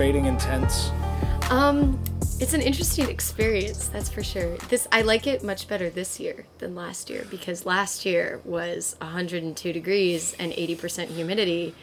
Anna Claire, do you like debating in tents? Um, it's an interesting experience, that's for sure. This I like it much better this year than last year because last year was 102 degrees and 80% humidity.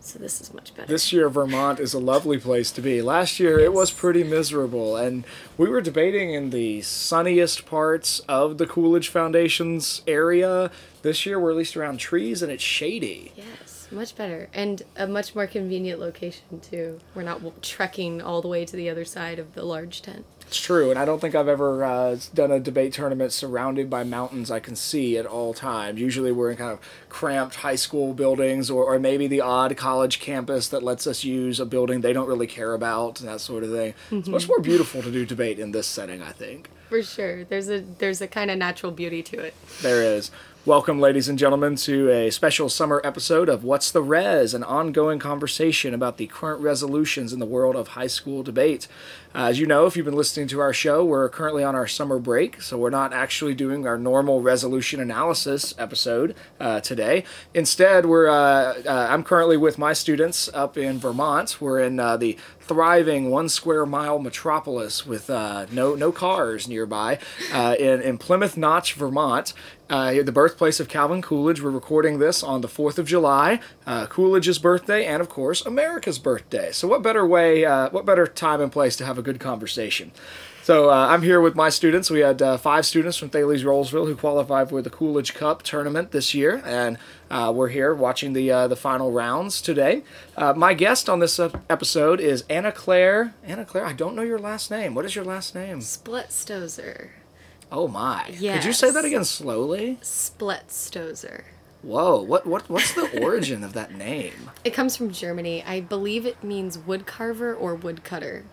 So this is much better. This year, Vermont is a lovely place to be. Last year, it was pretty miserable, and we were debating in the sunniest parts of the Coolidge Foundation's area. This year, we're at least around trees, and it's shady. yes, much better and a much more convenient location too. We're not trekking all the way to the other side of the large tent. It's true, and I don't think I've ever uh, done a debate tournament surrounded by mountains I can see at all times. Usually, we're in kind of cramped high school buildings, or, or maybe the odd college campus that lets us use a building they don't really care about, and that sort of thing. It's much more beautiful to do debate in this setting, I think. For sure. There's a there's a kind of natural beauty to it. There is. Welcome, ladies and gentlemen, to a special summer episode of What's the Res, an ongoing conversation about the current resolutions in the world of high school debate. Uh, as you know, if you've been listening to our show, we're currently on our summer break, so we're not actually doing our normal resolution analysis episode uh, today. Instead, we're uh, uh, I'm currently with my students up in Vermont. We're in uh, the thriving one square mile metropolis with uh, no no cars nearby uh, in, in Plymouth Notch, Vermont. Uh, the birthplace of Calvin Coolidge. We're recording this on the 4th of July, uh, Coolidge's birthday, and of course, America's birthday. So, what better way, uh, what better time and place to have a good conversation? So, uh, I'm here with my students. We had uh, five students from Thales Rolesville who qualified for the Coolidge Cup tournament this year, and uh, we're here watching the uh, the final rounds today. Uh, my guest on this episode is Anna Claire. Anna Claire, I don't know your last name. What is your last name? Splitstozer. Oh my! Yeah Could you say that again slowly? Splitstozer. Whoa! What what what's the origin of that name? It comes from Germany. I believe it means wood carver or woodcutter.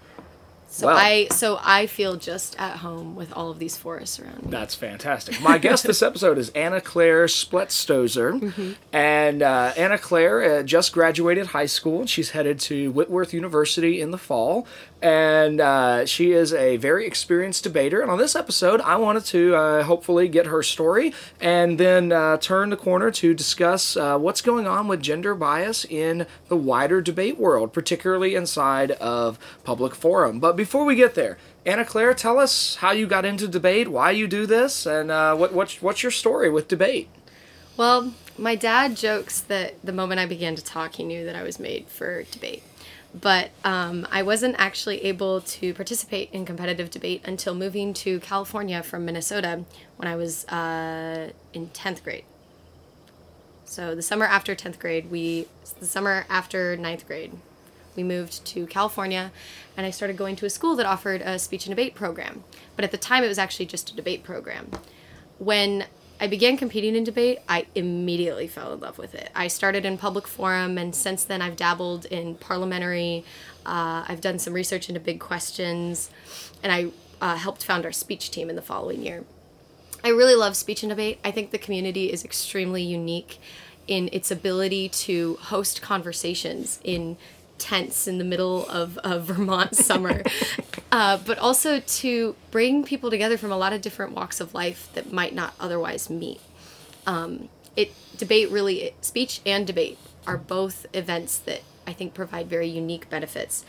So I so I feel just at home with all of these forests around me. That's fantastic. My guest this episode is Anna Claire Spletstozer. And uh, Anna Claire uh, just graduated high school. And she's headed to Whitworth University in the fall. And uh, she is a very experienced debater. And on this episode, I wanted to uh, hopefully get her story and then uh, turn the corner to discuss uh, what's going on with gender bias in the wider debate world, particularly inside of public forum. But before we get there, Anna Claire, tell us how you got into debate, why you do this, and uh, what, what's, what's your story with debate? Well, my dad jokes that the moment I began to talk, he knew that I was made for debate. But um, I wasn't actually able to participate in competitive debate until moving to California from Minnesota when I was uh, in 10th grade. So the summer after 10th grade, we, the summer after ninth grade, we moved to California and I started going to a school that offered a speech and debate program. But at the time, it was actually just a debate program. When I began competing in debate, I immediately fell in love with it. I started in public forum, and since then, I've dabbled in parliamentary. Uh, I've done some research into big questions, and I uh, helped found our speech team in the following year. I really love speech and debate. I think the community is extremely unique in its ability to host conversations in tents in the middle of, of Vermont summer, uh, but also to bring people together from a lot of different walks of life that might not otherwise meet. Um, it debate really speech and debate are both events that I think provide very unique benefits,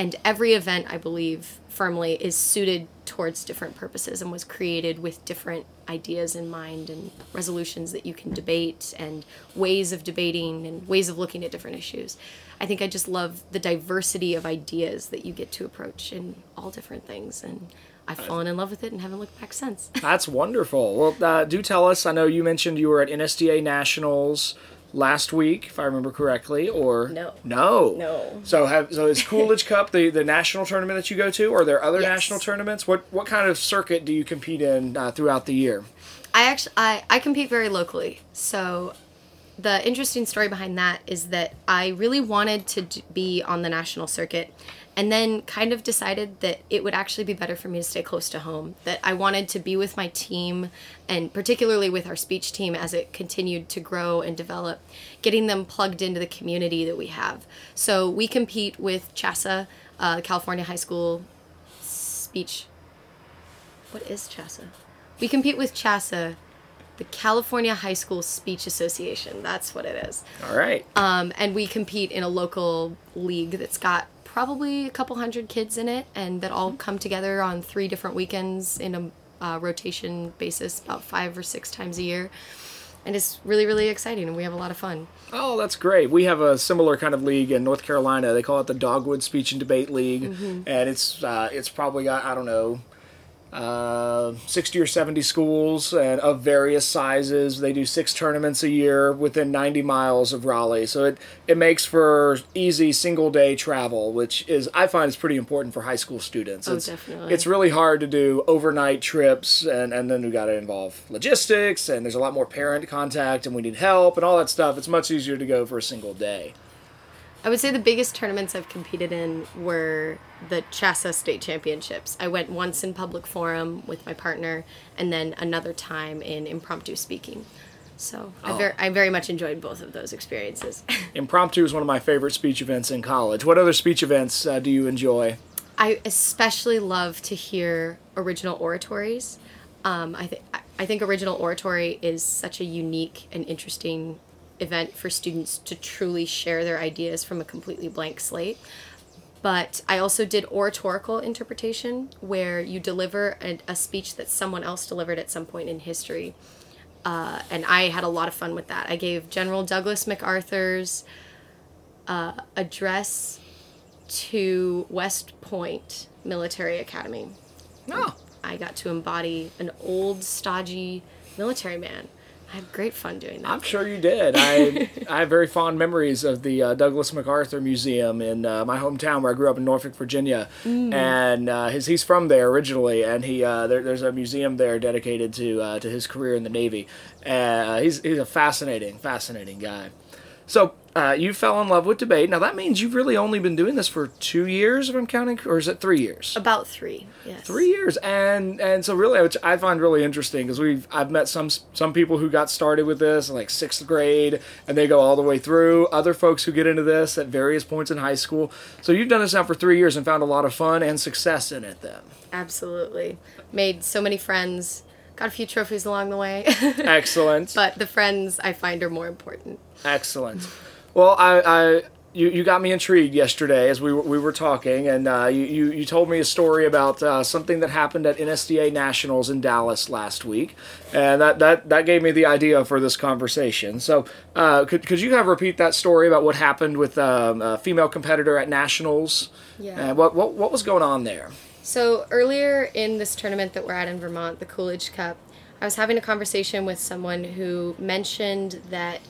and every event I believe firmly is suited towards different purposes and was created with different ideas in mind and resolutions that you can debate and ways of debating and ways of looking at different issues. I think I just love the diversity of ideas that you get to approach in all different things and I've fallen in love with it and haven't looked back since. That's wonderful. Well, uh, do tell us. I know you mentioned you were at NSDA Nationals last week, if I remember correctly, or No. no, No. So have so is Coolidge Cup the, the national tournament that you go to, or are there other Yes. national tournaments? What what kind of circuit do you compete in uh, throughout the year? I actually I, I compete very locally. So the interesting story behind that is that I really wanted to d- be on the national circuit and then kind of decided that it would actually be better for me to stay close to home. That I wanted to be with my team and particularly with our speech team as it continued to grow and develop, getting them plugged into the community that we have. So we compete with CHASA, uh, California High School Speech. What is CHASA? We compete with CHASA, the California High School Speech Association. That's what it is. All right. Um, and we compete in a local league that's got probably a couple hundred kids in it, and that all come together on three different weekends in a uh, rotation basis, about five or six times a year. And it's really, really exciting, and we have a lot of fun. Oh, that's great. We have a similar kind of league in North Carolina. They call it the Dogwood Speech and Debate League, and it's uh, it's probably got I don't know. Uh, 60 or 70 schools and of various sizes. They do six tournaments a year within 90 miles of Raleigh. So it, it makes for easy single day travel, which is, I find, is pretty important for high school students. Oh, it's, definitely. It's really hard to do overnight trips, and, and then we got to involve logistics, and there's a lot more parent contact, and we need help, and all that stuff. It's much easier to go for a single day. I would say the biggest tournaments I've competed in were the CHSSA State Championships. I went once in public forum with my partner, and then another time in impromptu speaking. So I, ver- I very much enjoyed both of those experiences. Impromptu is one of my favorite speech events in college. What other speech events uh, do you enjoy? I especially love to hear original oratories. Um, I think I think original oratory is such a unique and interesting event for students to truly share their ideas from a completely blank slate. But I also did oratorical interpretation, where you deliver a, a speech that someone else delivered at some point in history. Uh, and I had a lot of fun with that. I gave General Douglas MacArthur's uh, address to West Point Military Academy. No. I got to embody an old, stodgy military man. I had great fun doing that. I'm sure you did. I I have very fond memories of the uh, Douglas MacArthur Museum in uh, my hometown where I grew up in Norfolk, Virginia, and uh, his he's from there originally, and he uh, there, there's a museum there dedicated to uh, to his career in the Navy. Uh, he's he's a fascinating, fascinating guy. So uh, you fell in love with debate. Now that means you've really only been doing this for two years, if I'm counting, or is it three years? About three, yes. three years and and so really which i find really interesting because we've i've met some some people who got started with this in like sixth grade and they go all the way through other folks who get into this at various points in high school so you've done this now for three years and found a lot of fun and success in it then Absolutely. Made so many friends. Got a few trophies along the way. excellent but the friends I find are more important. excellent well i i you, you got me intrigued yesterday as we were, we were talking, and uh, you, you, you told me a story about uh, something that happened at NSDA Nationals in Dallas last week, and that, that, that gave me the idea for this conversation. So, uh, could, could you have repeat that story about what happened with um, a female competitor at Nationals? Yeah. And what, what, what was going on there? So earlier in this tournament that we're at in Vermont, the Coolidge Cup, I was having a conversation with someone who mentioned that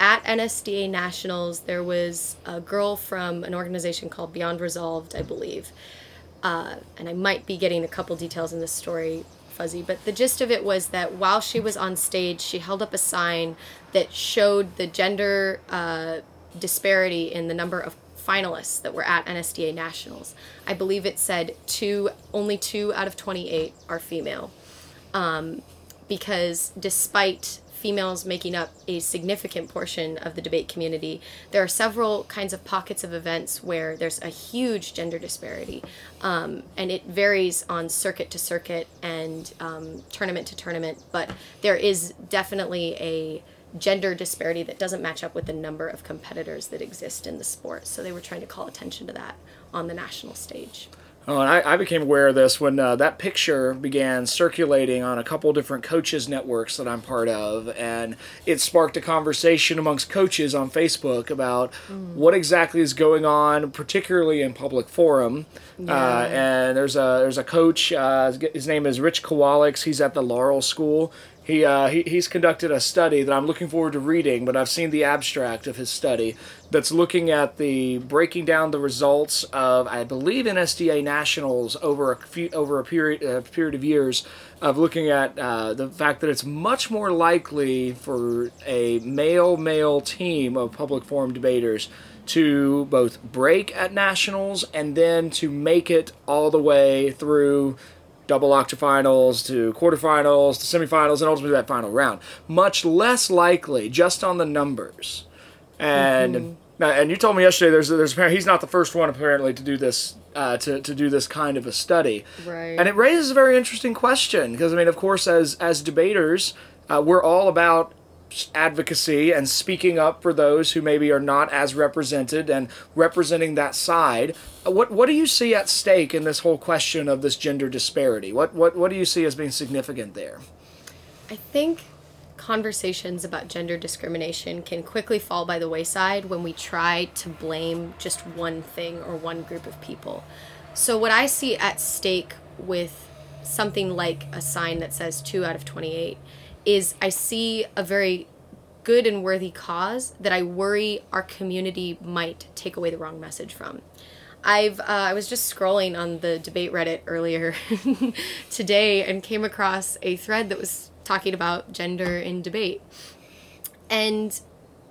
at NSDA Nationals there was a girl from an organization called Beyond Resolved, I believe. Uh, and I might be getting a couple details in this story fuzzy, but the gist of it was that while she was on stage, she held up a sign that showed the gender uh, disparity in the number of finalists that were at NSDA Nationals. I believe it said two, only two out of 28 are female. Um, because despite females making up a significant portion of the debate community, there are several kinds of pockets of events where there's a huge gender disparity. Um, and it varies on circuit to circuit and um, tournament to tournament, but there is definitely a gender disparity that doesn't match up with the number of competitors that exist in the sport. So they were trying to call attention to that on the national stage. Oh, and I, I became aware of this when uh, that picture began circulating on a couple different coaches networks that I'm part of, and it sparked a conversation amongst coaches on Facebook about what exactly is going on, particularly in public forum. Uh, and there's a there's a coach. Uh, his name is Rich Kowalix. He's at the Laurel School. He, uh, he he's conducted a study that I'm looking forward to reading, but I've seen the abstract of his study that's looking at the breaking down the results of I believe NSDA nationals over a few, over a period a period of years of looking at uh, the fact that it's much more likely for a male male team of public forum debaters to both break at nationals and then to make it all the way through double octafinals to quarterfinals to semifinals and ultimately that final round. Much less likely just on the numbers. And now, and you told me yesterday there's there's he's not the first one apparently to do this uh, to to do this kind of a study. Right. And it raises a very interesting question because I mean, of course, as as debaters. uh, we're all about advocacy and speaking up for those who maybe are not as represented and representing that side. Uh, What what do you see at stake in this whole question of this gender disparity? What what what do you see as being significant there? I think conversations about gender discrimination can quickly fall by the wayside when we try to blame just one thing or one group of people. So, what I see at stake with something like a sign that says 2 out of 28 is I see a very good and worthy cause that I worry our community might take away the wrong message from. I've uh, I was just scrolling on the debate Reddit earlier today and came across a thread that was talking about gender in debate. And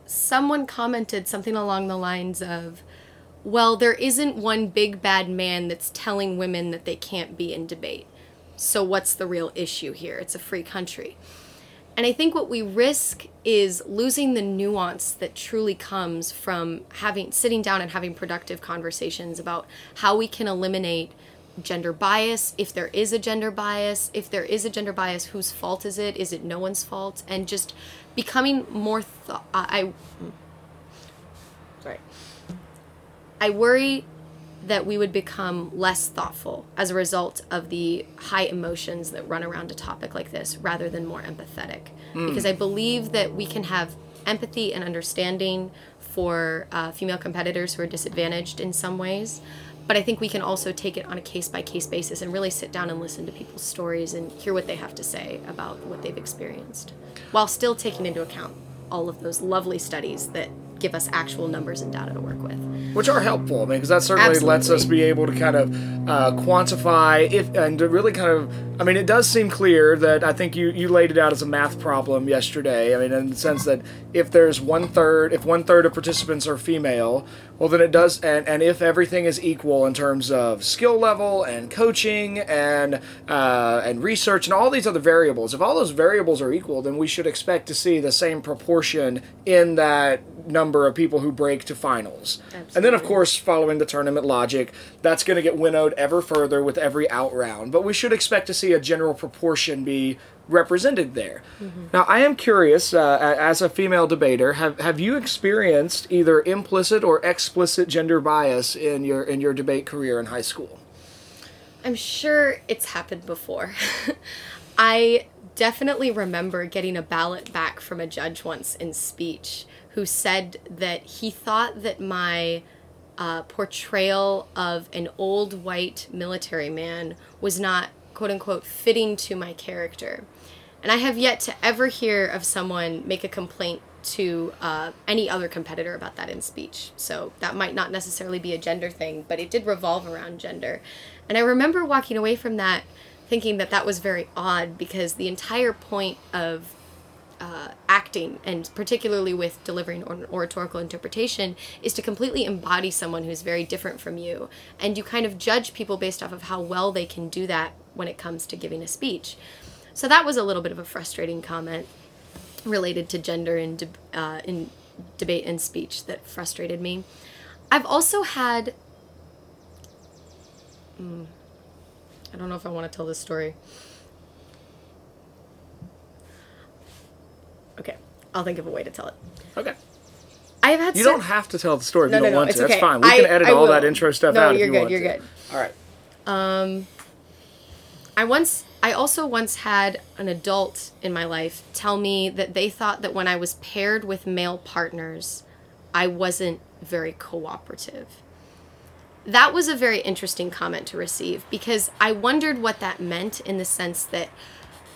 someone commented something along the lines of, well, there isn't one big bad man that's telling women that they can't be in debate. So what's the real issue here? It's a free country. And I think what we risk is losing the nuance that truly comes from having sitting down and having productive conversations about how we can eliminate gender bias, if there is a gender bias, if there is a gender bias, whose fault is it? Is it no one's fault? And just becoming more th- I sorry. I worry that we would become less thoughtful as a result of the high emotions that run around a topic like this rather than more empathetic. Because I believe that we can have empathy and understanding for uh, female competitors who are disadvantaged in some ways. But I think we can also take it on a case by case basis and really sit down and listen to people's stories and hear what they have to say about what they've experienced while still taking into account all of those lovely studies that give us actual numbers and data to work with. which are helpful. I mean, because that certainly lets us be able to kind of uh, quantify if and to really kind of. I mean, it does seem clear that I think you you laid it out as a math problem yesterday. I mean, in the sense that if there's one third, if one third of participants are female, well, then it does, and and if everything is equal in terms of skill level and coaching and uh, and research and all these other variables, if all those variables are equal, then we should expect to see the same proportion in that number of people who break to finals. And then, of course, following the tournament logic, that's going to get winnowed ever further with every out round. But we should expect to see a general proportion be represented there. Now, I am curious, uh, as a female debater, have have you experienced either implicit or explicit gender bias in your in your debate career in high school? I'm sure it's happened before. I definitely remember getting a ballot back from a judge once in speech who said that he thought that my uh, portrayal of an old white military man was not quote unquote fitting to my character. And I have yet to ever hear of someone make a complaint to uh, any other competitor about that in speech. So that might not necessarily be a gender thing, but it did revolve around gender. And I remember walking away from that thinking that that was very odd because the entire point of uh, acting and particularly with delivering or- oratorical interpretation is to completely embody someone who's very different from you and you kind of judge people based off of how well they can do that when it comes to giving a speech so that was a little bit of a frustrating comment related to gender in, deb uh, in debate and speech that frustrated me i've also had Hmm. i don't know if i want to tell this story okay i'll think of a way to tell it Okay. I have had You don't have to tell the story if No, you don't no, want to. okay. That's fine. We I- can edit I all that intro stuff No, out if you're you good, want you're to. good. All right. Um, I once, I also once had an adult in my life tell me that they thought that when I was paired with male partners, I wasn't very cooperative. That was a very interesting comment to receive because I wondered what that meant in the sense that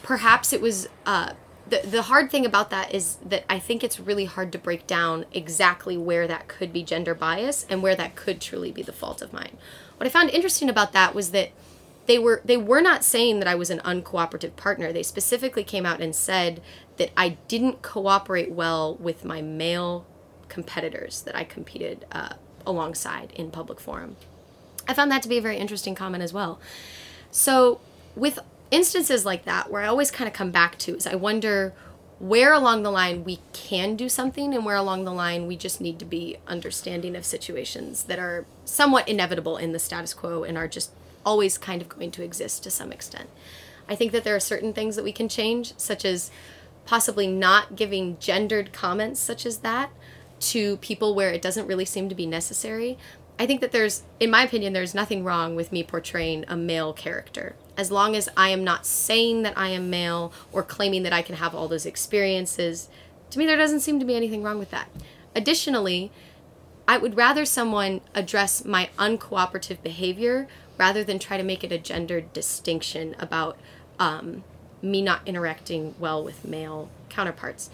perhaps it was uh, the the hard thing about that is that I think it's really hard to break down exactly where that could be gender bias and where that could truly be the fault of mine. What I found interesting about that was that they were they were not saying that I was an uncooperative partner. They specifically came out and said that I didn't cooperate well with my male competitors that I competed uh, alongside in public forum. I found that to be a very interesting comment as well. So, with instances like that, where I always kind of come back to is I wonder where along the line we can do something and where along the line we just need to be understanding of situations that are somewhat inevitable in the status quo and are just always kind of going to exist to some extent. I think that there are certain things that we can change, such as possibly not giving gendered comments such as that to people where it doesn't really seem to be necessary. I think that there's, in my opinion, there's nothing wrong with me portraying a male character. As long as I am not saying that I am male or claiming that I can have all those experiences, to me, there doesn't seem to be anything wrong with that. Additionally, I would rather someone address my uncooperative behavior rather than try to make it a gendered distinction about um, me not interacting well with male counterparts.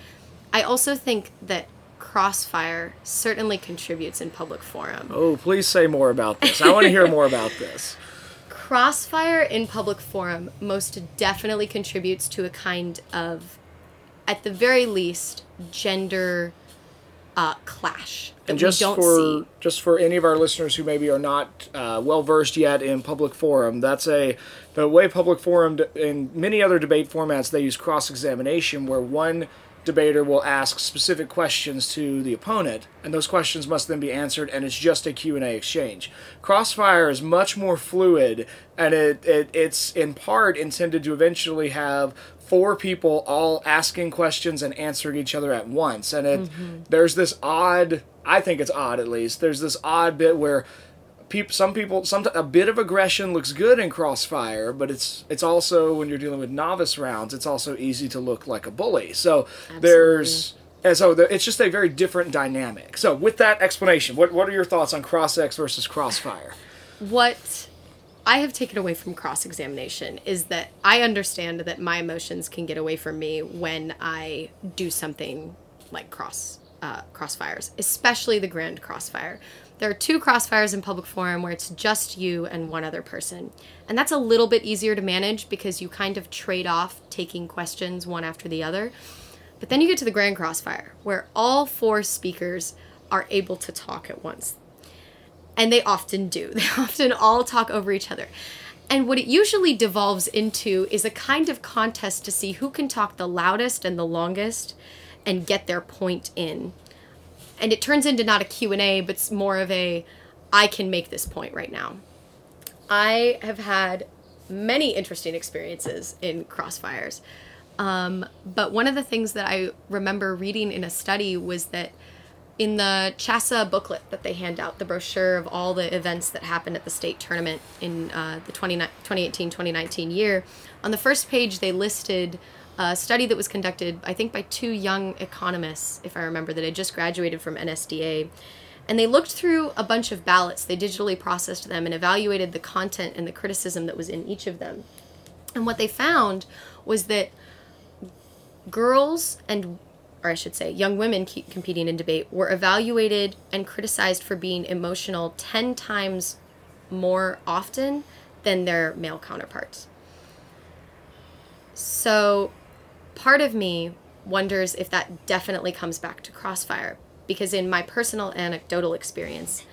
I also think that crossfire certainly contributes in public forum. Oh, please say more about this. I want to hear more about this. Crossfire in public forum most definitely contributes to a kind of, at the very least, gender uh, clash that and just we don't for see. just for any of our listeners who maybe are not uh, well versed yet in public forum, that's a the way public forum d- in many other debate formats they use cross examination, where one debater will ask specific questions to the opponent and those questions must then be answered and it's just a q&a exchange crossfire is much more fluid and it, it it's in part intended to eventually have four people all asking questions and answering each other at once. And it mm-hmm. there's this odd i think it's odd at least there's this odd bit where people some people some a bit of aggression looks good in crossfire but it's it's also when you're dealing with novice rounds it's also easy to look like a bully. So there's and so the, it's just a very different dynamic. So with that explanation what what are your thoughts on cross x versus crossfire? What I have taken away from cross examination is that I understand that my emotions can get away from me when I do something like cross uh, crossfires, especially the grand crossfire. There are two crossfires in public forum where it's just you and one other person. And that's a little bit easier to manage because you kind of trade off taking questions one after the other. But then you get to the grand crossfire where all four speakers are able to talk at once and they often do. They often all talk over each other. And what it usually devolves into is a kind of contest to see who can talk the loudest and the longest and get their point in. And it turns into not a Q&A, but it's more of a I can make this point right now. I have had many interesting experiences in crossfires. Um, but one of the things that I remember reading in a study was that in the CHASA booklet that they hand out, the brochure of all the events that happened at the state tournament in uh, the 2018 2019 year, on the first page they listed a study that was conducted, I think, by two young economists, if I remember, that had just graduated from NSDA. And they looked through a bunch of ballots, they digitally processed them and evaluated the content and the criticism that was in each of them. And what they found was that girls and or I should say, young women competing in debate were evaluated and criticized for being emotional 10 times more often than their male counterparts. So, part of me wonders if that definitely comes back to Crossfire because in my personal anecdotal experience,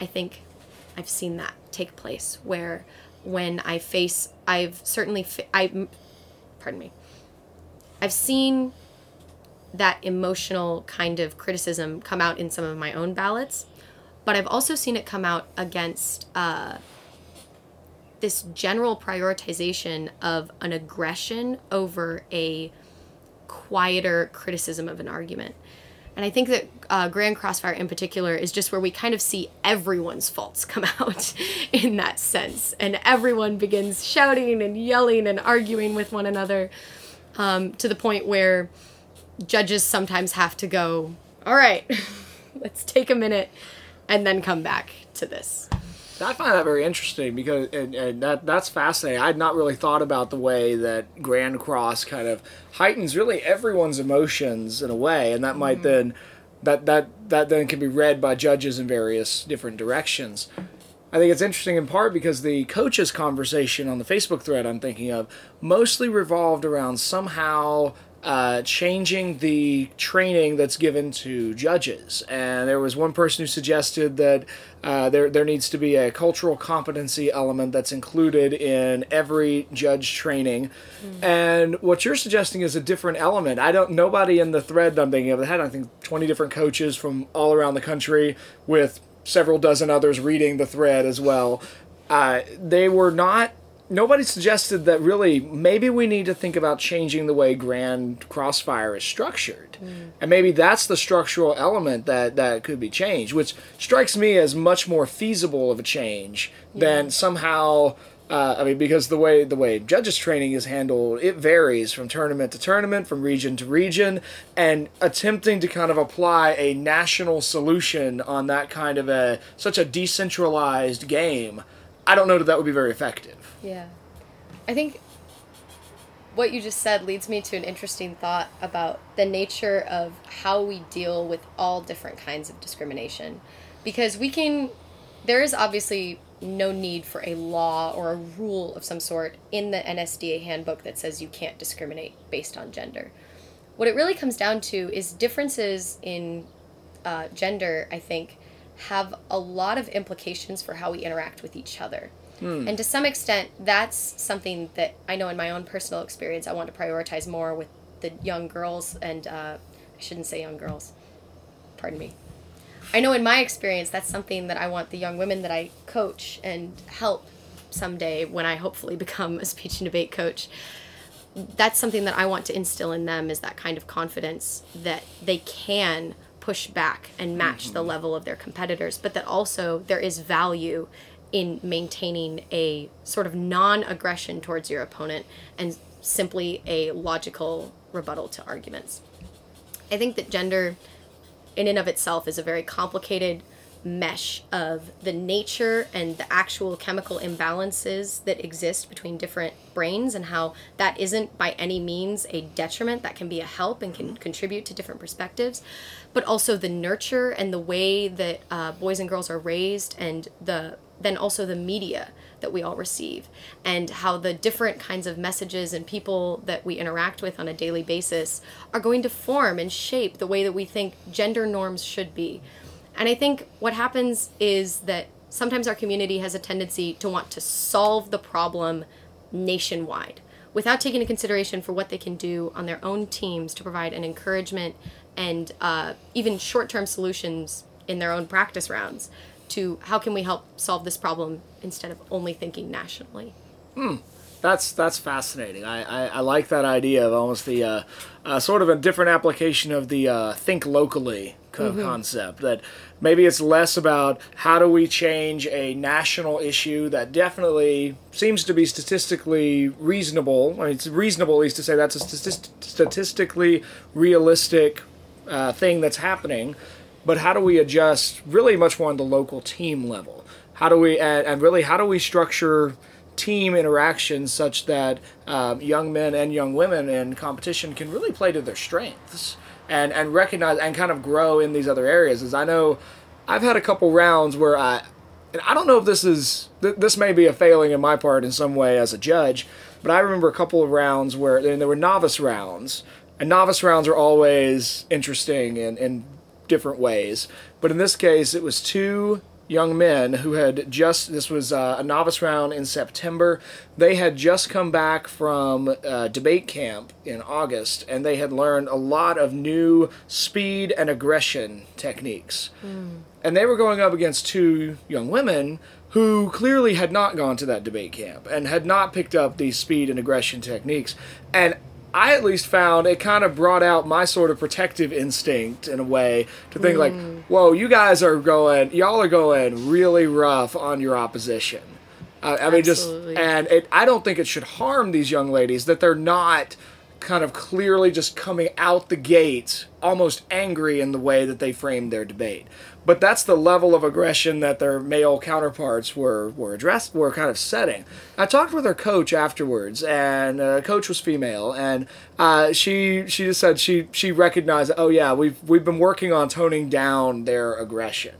I think I've seen that take place where when I face I've certainly I pardon me. I've seen that emotional kind of criticism come out in some of my own ballots, but I've also seen it come out against uh, this general prioritization of an aggression over a quieter criticism of an argument. And I think that uh, Grand Crossfire in particular is just where we kind of see everyone's faults come out in that sense. And everyone begins shouting and yelling and arguing with one another um, to the point where judges sometimes have to go, all right, let's take a minute and then come back to this. I find that very interesting because and, and that that's fascinating. I'd not really thought about the way that Grand Cross kind of heightens really everyone's emotions in a way, and that might mm. then that that that then can be read by judges in various different directions. I think it's interesting in part because the coaches' conversation on the Facebook thread I'm thinking of mostly revolved around somehow uh, changing the training that's given to judges. And there was one person who suggested that uh, there there needs to be a cultural competency element that's included in every judge training. And what you're suggesting is a different element. I don't. Nobody in the thread that I'm thinking of had I think 20 different coaches from all around the country with several dozen others reading the thread as well. Uh, they were not nobody suggested that really maybe we need to think about changing the way grand crossfire is structured mm. and maybe that's the structural element that that could be changed which strikes me as much more feasible of a change yeah. than somehow uh, I mean, because the way the way judges training is handled, it varies from tournament to tournament, from region to region, and attempting to kind of apply a national solution on that kind of a such a decentralized game, I don't know that that would be very effective. Yeah. I think what you just said leads me to an interesting thought about the nature of how we deal with all different kinds of discrimination. Because we can, there is obviously no need for a law or a rule of some sort in the NSDA handbook that says you can't discriminate based on gender. What it really comes down to is differences in uh, gender, I think, have a lot of implications for how we interact with each other. Hmm. And to some extent, that's something that I know in my own personal experience, I want to prioritize more with the young girls, and uh, I shouldn't say young girls, pardon me. I know in my experience, that's something that I want the young women that I coach and help someday when I hopefully become a speech and debate coach. That's something that I want to instill in them is that kind of confidence that they can push back and match mm-hmm. the level of their competitors, but that also there is value in maintaining a sort of non aggression towards your opponent and simply a logical rebuttal to arguments. I think that gender, in and of itself, is a very complicated mesh of the nature and the actual chemical imbalances that exist between different brains and how that isn't by any means a detriment that can be a help and can contribute to different perspectives but also the nurture and the way that uh, boys and girls are raised and the then also the media that we all receive and how the different kinds of messages and people that we interact with on a daily basis are going to form and shape the way that we think gender norms should be. And I think what happens is that sometimes our community has a tendency to want to solve the problem nationwide without taking into consideration for what they can do on their own teams to provide an encouragement and uh, even short-term solutions in their own practice rounds to how can we help solve this problem instead of only thinking nationally. Hmm. That's that's fascinating. I, I, I, like that idea of almost the uh, uh, sort of a different application of the uh, think locally mm-hmm. concept. That maybe it's less about how do we change a national issue that definitely seems to be statistically reasonable. I mean, it's reasonable at least to say that's a statist- statistically realistic uh, thing that's happening but how do we adjust really much more on the local team level? How do we and, really how do we structure team interactions such that um, young men and young women in competition can really play to their strengths and and recognize and kind of grow in these other areas? As I know, I've had a couple rounds where I. And I don't know if this is this may be a failing in my part in some way as a judge, but I remember a couple of rounds where and there were novice rounds, and novice rounds are always interesting and, and different ways. But in this case, it was two young men who had just this was uh, a novice round in September. They had just come back from uh, debate camp in August, and they had learned a lot of new speed and aggression techniques. Mm. And they were going up against two young women who clearly had not gone to that debate camp and had not picked up these speed and aggression techniques. And I at least found it kind of brought out my sort of protective instinct in a way to think mm. like, whoa, you guys are going, y'all are going really rough on your opposition. Uh, I mean, just and it, I don't think it should harm these young ladies that they're not kind of clearly just coming out the gate almost angry in the way that they framed their debate but that's the level of aggression that their male counterparts were were addressed were kind of setting. I talked with her coach afterwards, and uh, coach was female, and uh, she she just said she she recognized oh yeah we've we've been working on toning down their aggression.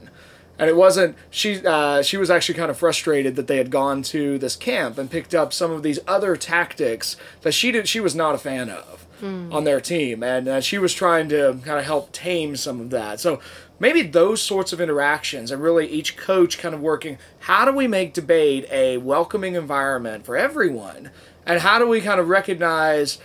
And it wasn't she. Uh, she was actually kind of frustrated that they had gone to this camp and picked up some of these other tactics that she did. She was not a fan of mm. on their team, and uh, she was trying to kind of help tame some of that. So maybe those sorts of interactions and really each coach kind of working how do we make debate a welcoming environment for everyone? And how do we kind of recognize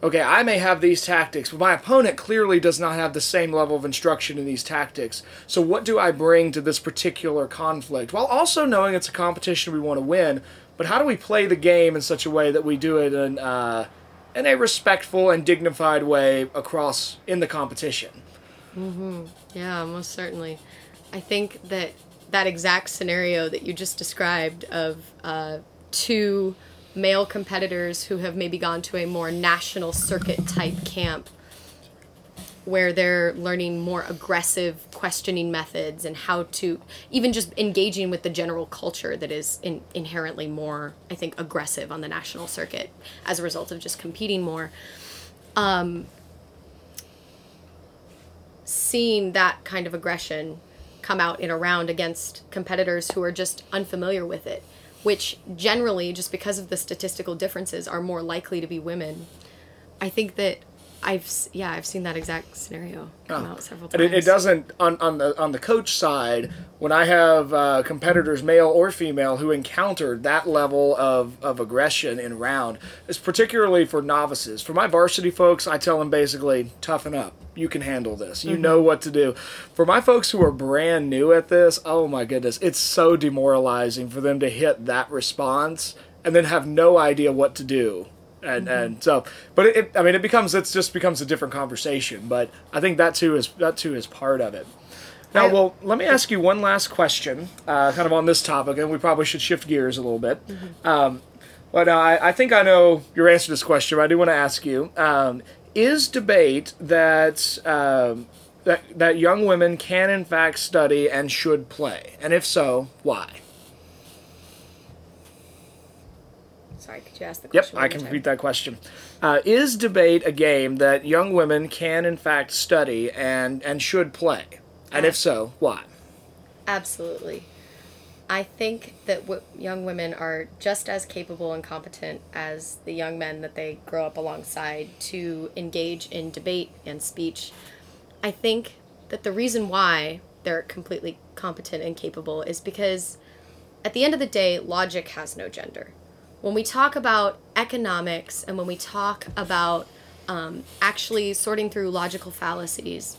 okay i may have these tactics but my opponent clearly does not have the same level of instruction in these tactics. So what do i bring to this particular conflict? While also knowing it's a competition we want to win but how do we play the game in such a way that we do it in uh, in a respectful and dignified way across in the competition? Yeah, most certainly. I think that that exact scenario that you just described of uh, two male competitors who have maybe gone to a more national circuit type camp where they're learning more aggressive questioning methods and how to even just engaging with the general culture that is in, inherently more i think aggressive on the national circuit as a result of just competing more seeing that kind of aggression come out in a round against competitors who are just unfamiliar with it, which generally, just because of the statistical differences, are more likely to be women. I think that I've yeah I've seen that exact scenario come out several And times. it, it doesn't on, on the on the coach side when I have uh, competitors, male or female, who encountered that level of, of aggression in round. It's particularly for novices. For my varsity folks, I tell them basically toughen up. You can handle this. You know what to do. For my folks who are brand new at this, oh my goodness, it's so demoralizing for them to hit that response and then have no idea what to do and and so but it, it i mean it becomes it's just becomes a different conversation but i think that too is that too is part of it. Now I- well let me ask you one last question uh, kind of on this topic and we probably should shift gears a little bit. Um, but uh, I, I think i know your answer to this question but i do want to ask you um, is debate that um, that, that young women can in fact study and should play? And if so why Sorry, could you ask the question? Yep? I can repeat that question. Uh, is debate a game that young women can, in fact, study and and should play? And if so, why? Absolutely. I think that w- young women are just as capable and competent as the young men that they grow up alongside to engage in debate and speech. I think that the reason why they're completely competent and capable is because at the end of the day, logic has no gender. When we talk about economics and when we talk about um, actually sorting through logical fallacies,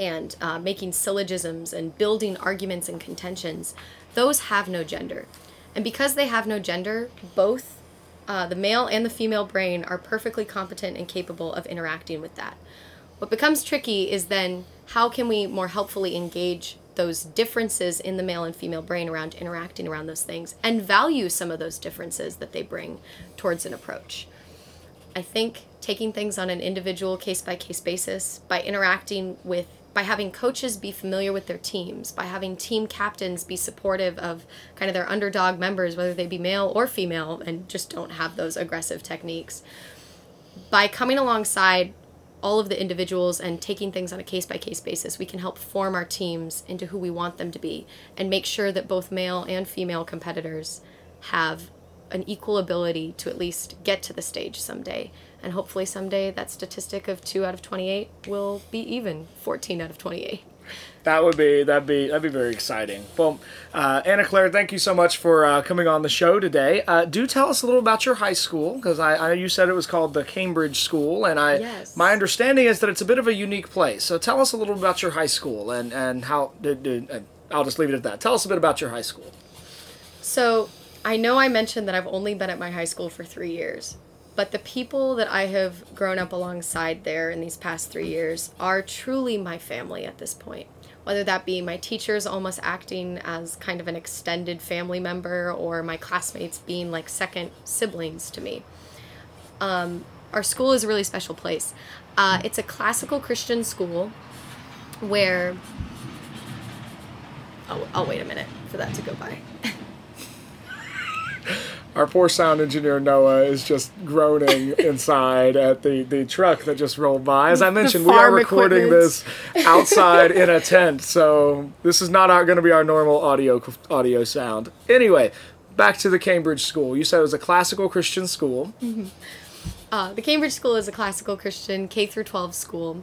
and uh, making syllogisms and building arguments and contentions, those have no gender. And because they have no gender, both uh, the male and the female brain are perfectly competent and capable of interacting with that. What becomes tricky is then how can we more helpfully engage those differences in the male and female brain around interacting around those things and value some of those differences that they bring towards an approach. I think taking things on an individual case by case basis, by interacting with, by having coaches be familiar with their teams, by having team captains be supportive of kind of their underdog members, whether they be male or female, and just don't have those aggressive techniques. By coming alongside all of the individuals and taking things on a case by case basis, we can help form our teams into who we want them to be and make sure that both male and female competitors have an equal ability to at least get to the stage someday. And hopefully someday that statistic of 2 out of 28 will be even 14 out of 28. That would be that'd be that'd be very exciting. Well, uh, Anna Claire, thank you so much for uh, coming on the show today. Uh, do tell us a little about your high school because I, I know you said it was called the Cambridge School, and I Yes. my understanding is that it's a bit of a unique place. So tell us a little about your high school and and how. Did, did, uh, I'll just leave it at that. Tell us a bit about your high school. So I know I mentioned that I've only been at my high school for three years, but the people that I have grown up alongside there in these past three years are truly my family at this point. Whether that be my teachers almost acting as kind of an extended family member or my classmates being like second siblings to me. Um, our school is a really special place. Uh, it's a classical Christian school where. Oh, I'll wait a minute for that to go by. Our poor sound engineer Noah is just groaning inside at the, the truck that just rolled by. As I mentioned, we are recording equipment. this outside in a tent, so this is not going to be our normal audio audio sound. Anyway, back to the Cambridge School. You said it was a classical Christian school. Uh, the Cambridge School is a classical Christian K through 12 school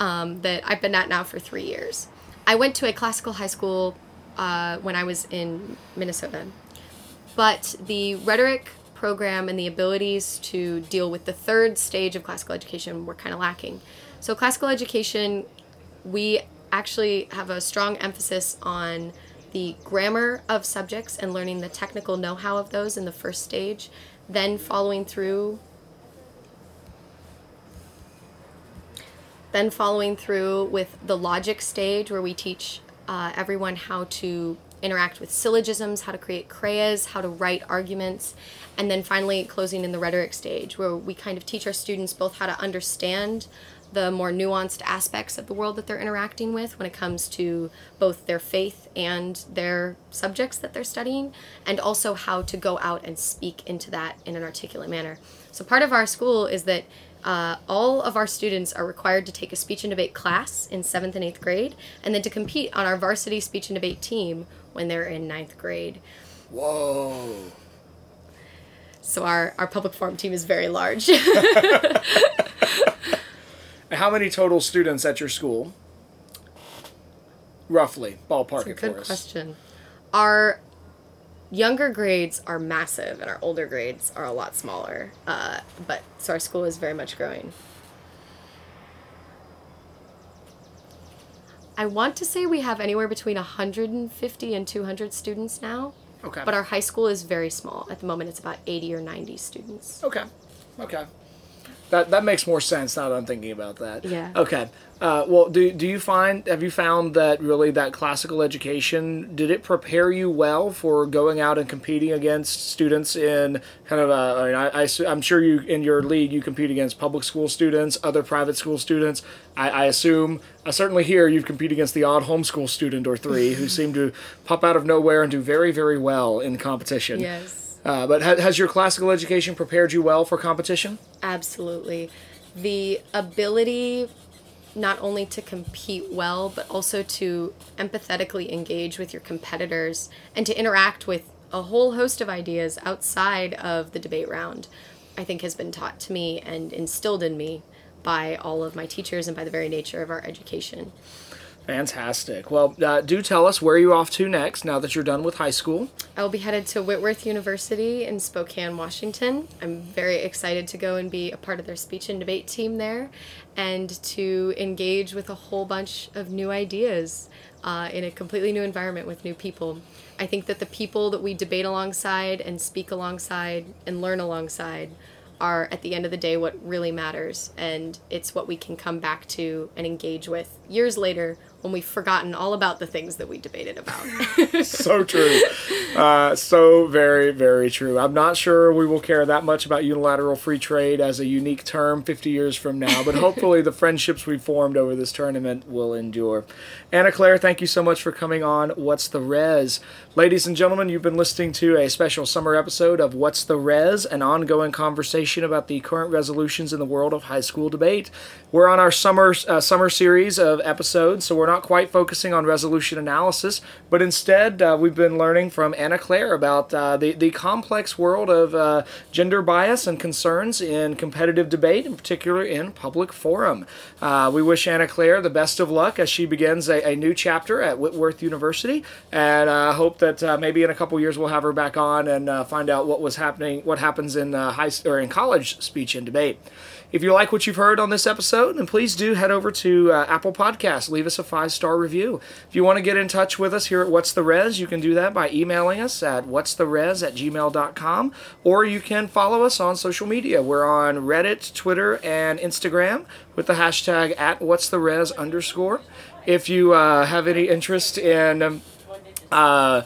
um, that I've been at now for three years. I went to a classical high school uh, when I was in Minnesota, but the rhetoric program and the abilities to deal with the third stage of classical education were kind of lacking. So, classical education, we actually have a strong emphasis on the grammar of subjects and learning the technical know how of those in the first stage, then following through. Then following through with the logic stage where we teach uh, everyone how to interact with syllogisms, how to create chreias, how to write arguments, and then finally closing in the rhetoric stage where we kind of teach our students both how to understand the more nuanced aspects of the world that they're interacting with when it comes to both their faith and their subjects that they're studying, and also how to go out and speak into that in an articulate manner. So, part of our school is that uh, all of our students are required to take a speech and debate class in seventh and eighth grade, and then to compete on our varsity speech and debate team when they're in ninth grade. Whoa. So our, our public forum team is very large. How many total students at your school? Roughly, ballpark it Good for us. question. Our younger grades are massive, and our older grades are a lot smaller. Uh, but so our school is very much growing. I want to say we have anywhere between 150 and 200 students now, Okay. but our high school is very small. At the moment, it's about 80 or 90 students. Okay. Okay. That that makes more sense now that I'm thinking about that. Yeah. Okay. Uh, well, do do you find have you found that really that classical education did it prepare you well for going out and competing against students in kind of a I mean, I, I, I'm sure you in your league you compete against public school students, other private school students. I, I assume uh, certainly here you've competed against the odd homeschool student or three who seem to pop out of nowhere and do very very well in competition. Yes. Uh, but ha- has your classical education prepared you well for competition? Absolutely. The ability not only to compete well, but also to empathetically engage with your competitors and to interact with a whole host of ideas outside of the debate round, I think has been taught to me and instilled in me by all of my teachers and by the very nature of our education. Fantastic. Well, uh, do tell us where you're off to next now that you're done with high school. I will be headed to Whitworth University in Spokane, Washington. I'm very excited to go and be a part of their speech and debate team there and to engage with a whole bunch of new ideas uh, in a completely new environment with new people. I think that the people that we debate alongside and speak alongside and learn alongside are at the end of the day what really matters and it's what we can come back to and engage with years later when we've forgotten all about the things that we debated about. so true. Uh, so very, very true. I'm not sure we will care that much about unilateral free trade as a unique term 50 years from now, but hopefully the friendships we formed over this tournament will endure. Anna Claire, thank you so much for coming on What's the Res? Ladies and gentlemen, you've been listening to a special summer episode of What's the Res, an ongoing conversation about the current resolutions in the world of high school debate. We're on our summer uh, summer series of episodes, so we're not quite focusing on resolution analysis, but instead uh, we've been learning from Anna Claire about uh, the the complex world of uh, gender bias and concerns in competitive debate, in particular in public forum. Uh, we wish Anna Claire the best of luck as she begins a, a new chapter at Whitworth University, and uh, hope that uh, maybe in a couple years we'll have her back on and find out what was happening, what happens in high or in college speech and debate. If you like what you've heard on this episode, then please do head over to uh, Apple Podcasts. Leave us a five star review. If you want to get in touch with us here at What's the Res, you can do that by emailing us at what's the res at gmail.com or you can follow us on social media. We're on Reddit, Twitter, and Instagram with the hashtag at what's the res underscore. If you uh, have any interest in. Um, uh,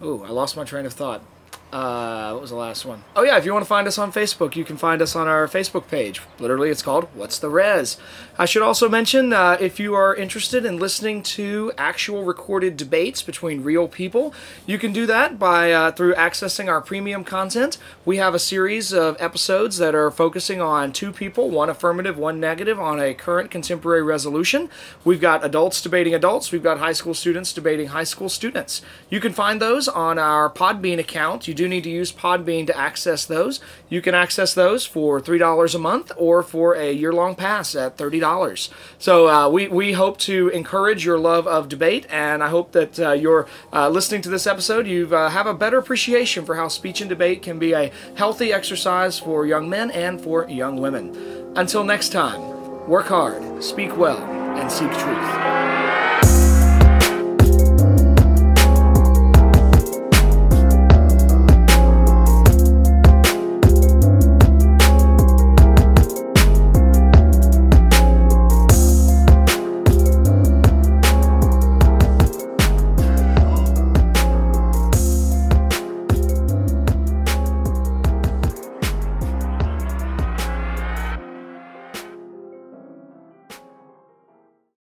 oh, I lost my train of thought. Uh, what was the last one? Oh yeah, if you want to find us on Facebook, you can find us on our Facebook page. Literally, it's called "What's the Res." I should also mention uh, if you are interested in listening to actual recorded debates between real people, you can do that by uh, through accessing our premium content. We have a series of episodes that are focusing on two people, one affirmative, one negative, on a current contemporary resolution. We've got adults debating adults. We've got high school students debating high school students. You can find those on our Podbean account. You do need to use Podbean to access those. You can access those for $3 a month or for a year long pass at $30. So uh, we, we hope to encourage your love of debate, and I hope that uh, you're uh, listening to this episode. You uh, have a better appreciation for how speech and debate can be a healthy exercise for young men and for young women. Until next time, work hard, speak well, and seek truth.